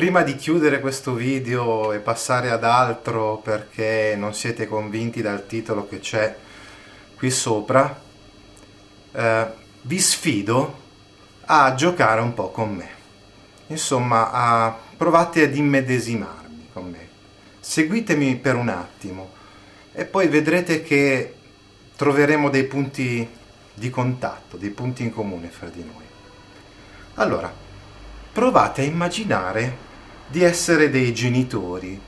Prima di chiudere questo video e passare ad altro perché non siete convinti dal titolo che c'è qui sopra, eh, vi sfido a giocare un po' con me. Insomma, a, provate ad immedesimarmi con me. Seguitemi per un attimo e poi vedrete che troveremo dei punti di contatto, dei punti in comune fra di noi. Allora, provate a immaginare di essere dei genitori.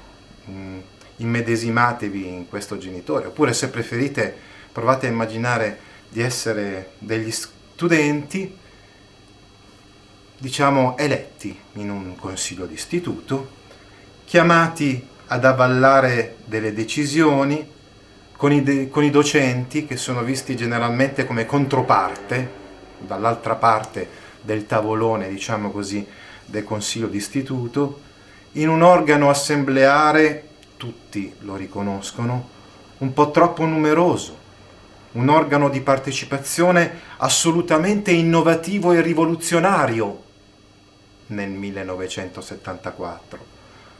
Mm, immedesimatevi in questo genitore, oppure se preferite provate a immaginare di essere degli studenti, diciamo eletti in un consiglio d'istituto, chiamati ad avallare delle decisioni con i, de- con i docenti che sono visti generalmente come controparte, dall'altra parte del tavolone, diciamo così, del consiglio d'istituto, in un organo assembleare, tutti lo riconoscono, un po' troppo numeroso, un organo di partecipazione assolutamente innovativo e rivoluzionario nel 1974,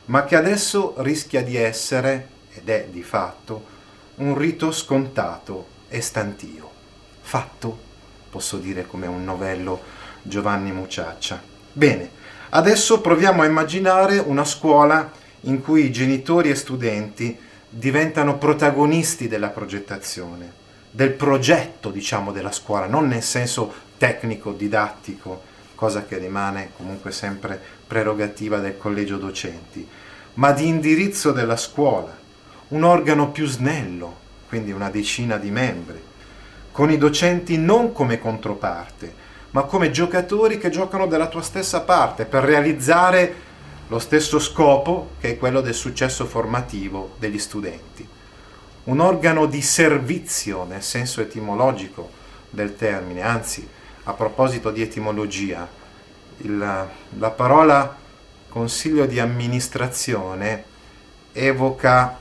ma che adesso rischia di essere, ed è di fatto, un rito scontato e stantio. Fatto, posso dire come un novello Giovanni Muciaccia. Bene, Adesso proviamo a immaginare una scuola in cui genitori e studenti diventano protagonisti della progettazione, del progetto, diciamo, della scuola, non nel senso tecnico, didattico, cosa che rimane comunque sempre prerogativa del collegio docenti, ma di indirizzo della scuola, un organo più snello, quindi una decina di membri, con i docenti non come controparte, ma come giocatori che giocano dalla tua stessa parte per realizzare lo stesso scopo che è quello del successo formativo degli studenti. Un organo di servizio nel senso etimologico del termine, anzi a proposito di etimologia, il, la parola consiglio di amministrazione evoca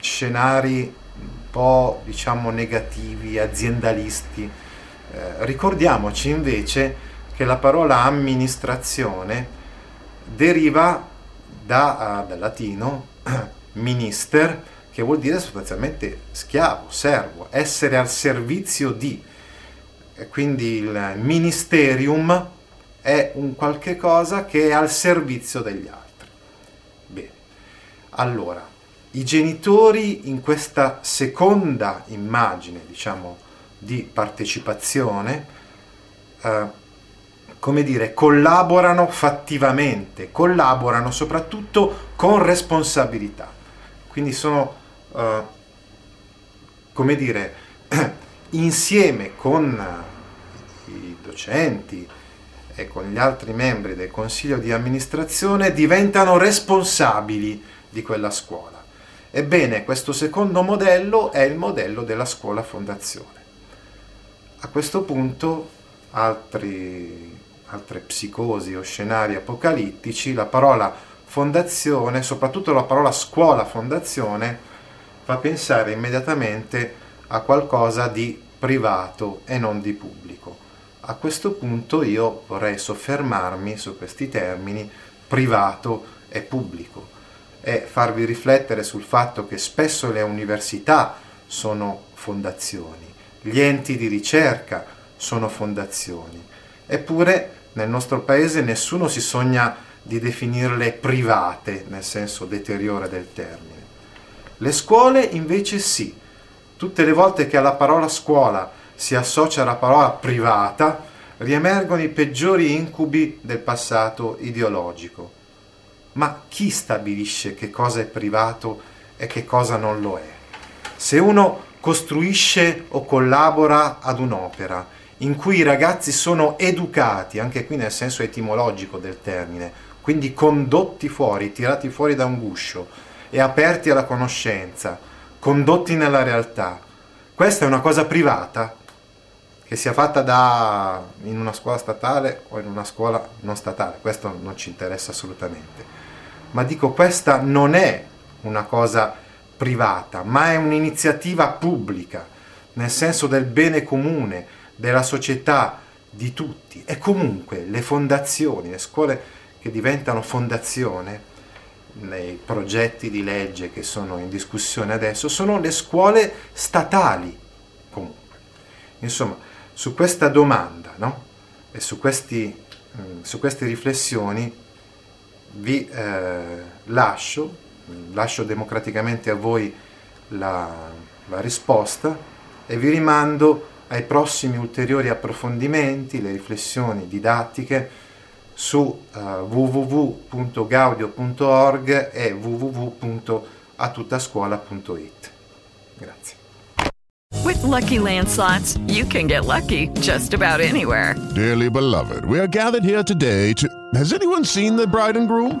scenari un po' diciamo negativi, aziendalisti, eh, ricordiamoci invece che la parola amministrazione deriva da, uh, dal latino minister, che vuol dire sostanzialmente schiavo, servo, essere al servizio di. Quindi il ministerium è un qualche cosa che è al servizio degli altri. Bene, allora, i genitori in questa seconda immagine, diciamo, di partecipazione, eh, come dire, collaborano fattivamente, collaborano soprattutto con responsabilità. Quindi sono, eh, come dire, insieme con i docenti e con gli altri membri del consiglio di amministrazione diventano responsabili di quella scuola. Ebbene, questo secondo modello è il modello della scuola fondazione. A questo punto altri, altre psicosi o scenari apocalittici, la parola fondazione, soprattutto la parola scuola fondazione, fa pensare immediatamente a qualcosa di privato e non di pubblico. A questo punto io vorrei soffermarmi su questi termini privato e pubblico. è farvi riflettere sul fatto che spesso le università sono fondazioni, gli enti di ricerca sono fondazioni, eppure nel nostro paese nessuno si sogna di definirle private, nel senso deteriore del termine. Le scuole invece sì. Tutte le volte che alla parola scuola si associa la parola privata, riemergono i peggiori incubi del passato ideologico. Ma chi stabilisce che cosa è privato e che cosa non lo è? Se uno costruisce o collabora ad un'opera in cui i ragazzi sono educati, anche qui nel senso etimologico del termine, quindi condotti fuori, tirati fuori da un guscio e aperti alla conoscenza, condotti nella realtà. Questa è una cosa privata che sia fatta da, in una scuola statale o in una scuola non statale, questo non ci interessa assolutamente. Ma dico, questa non è una cosa privata, ma è un'iniziativa pubblica, nel senso del bene comune, della società, di tutti. E comunque le fondazioni, le scuole che diventano fondazione nei progetti di legge che sono in discussione adesso sono le scuole statali comunque. Insomma, su questa domanda no? e su, questi, mm, su, queste riflessioni vi eh, lascio, lascio democraticamente a voi la, la risposta e vi rimando ai prossimi ulteriori approfondimenti, le riflessioni didattiche su uh, www.gaudio.org e www.atutascuola.it. Grazie. With lucky landslots, you can get lucky just about anywhere. Dearly beloved, we are gathered here today to. Has anyone seen the bride and groom?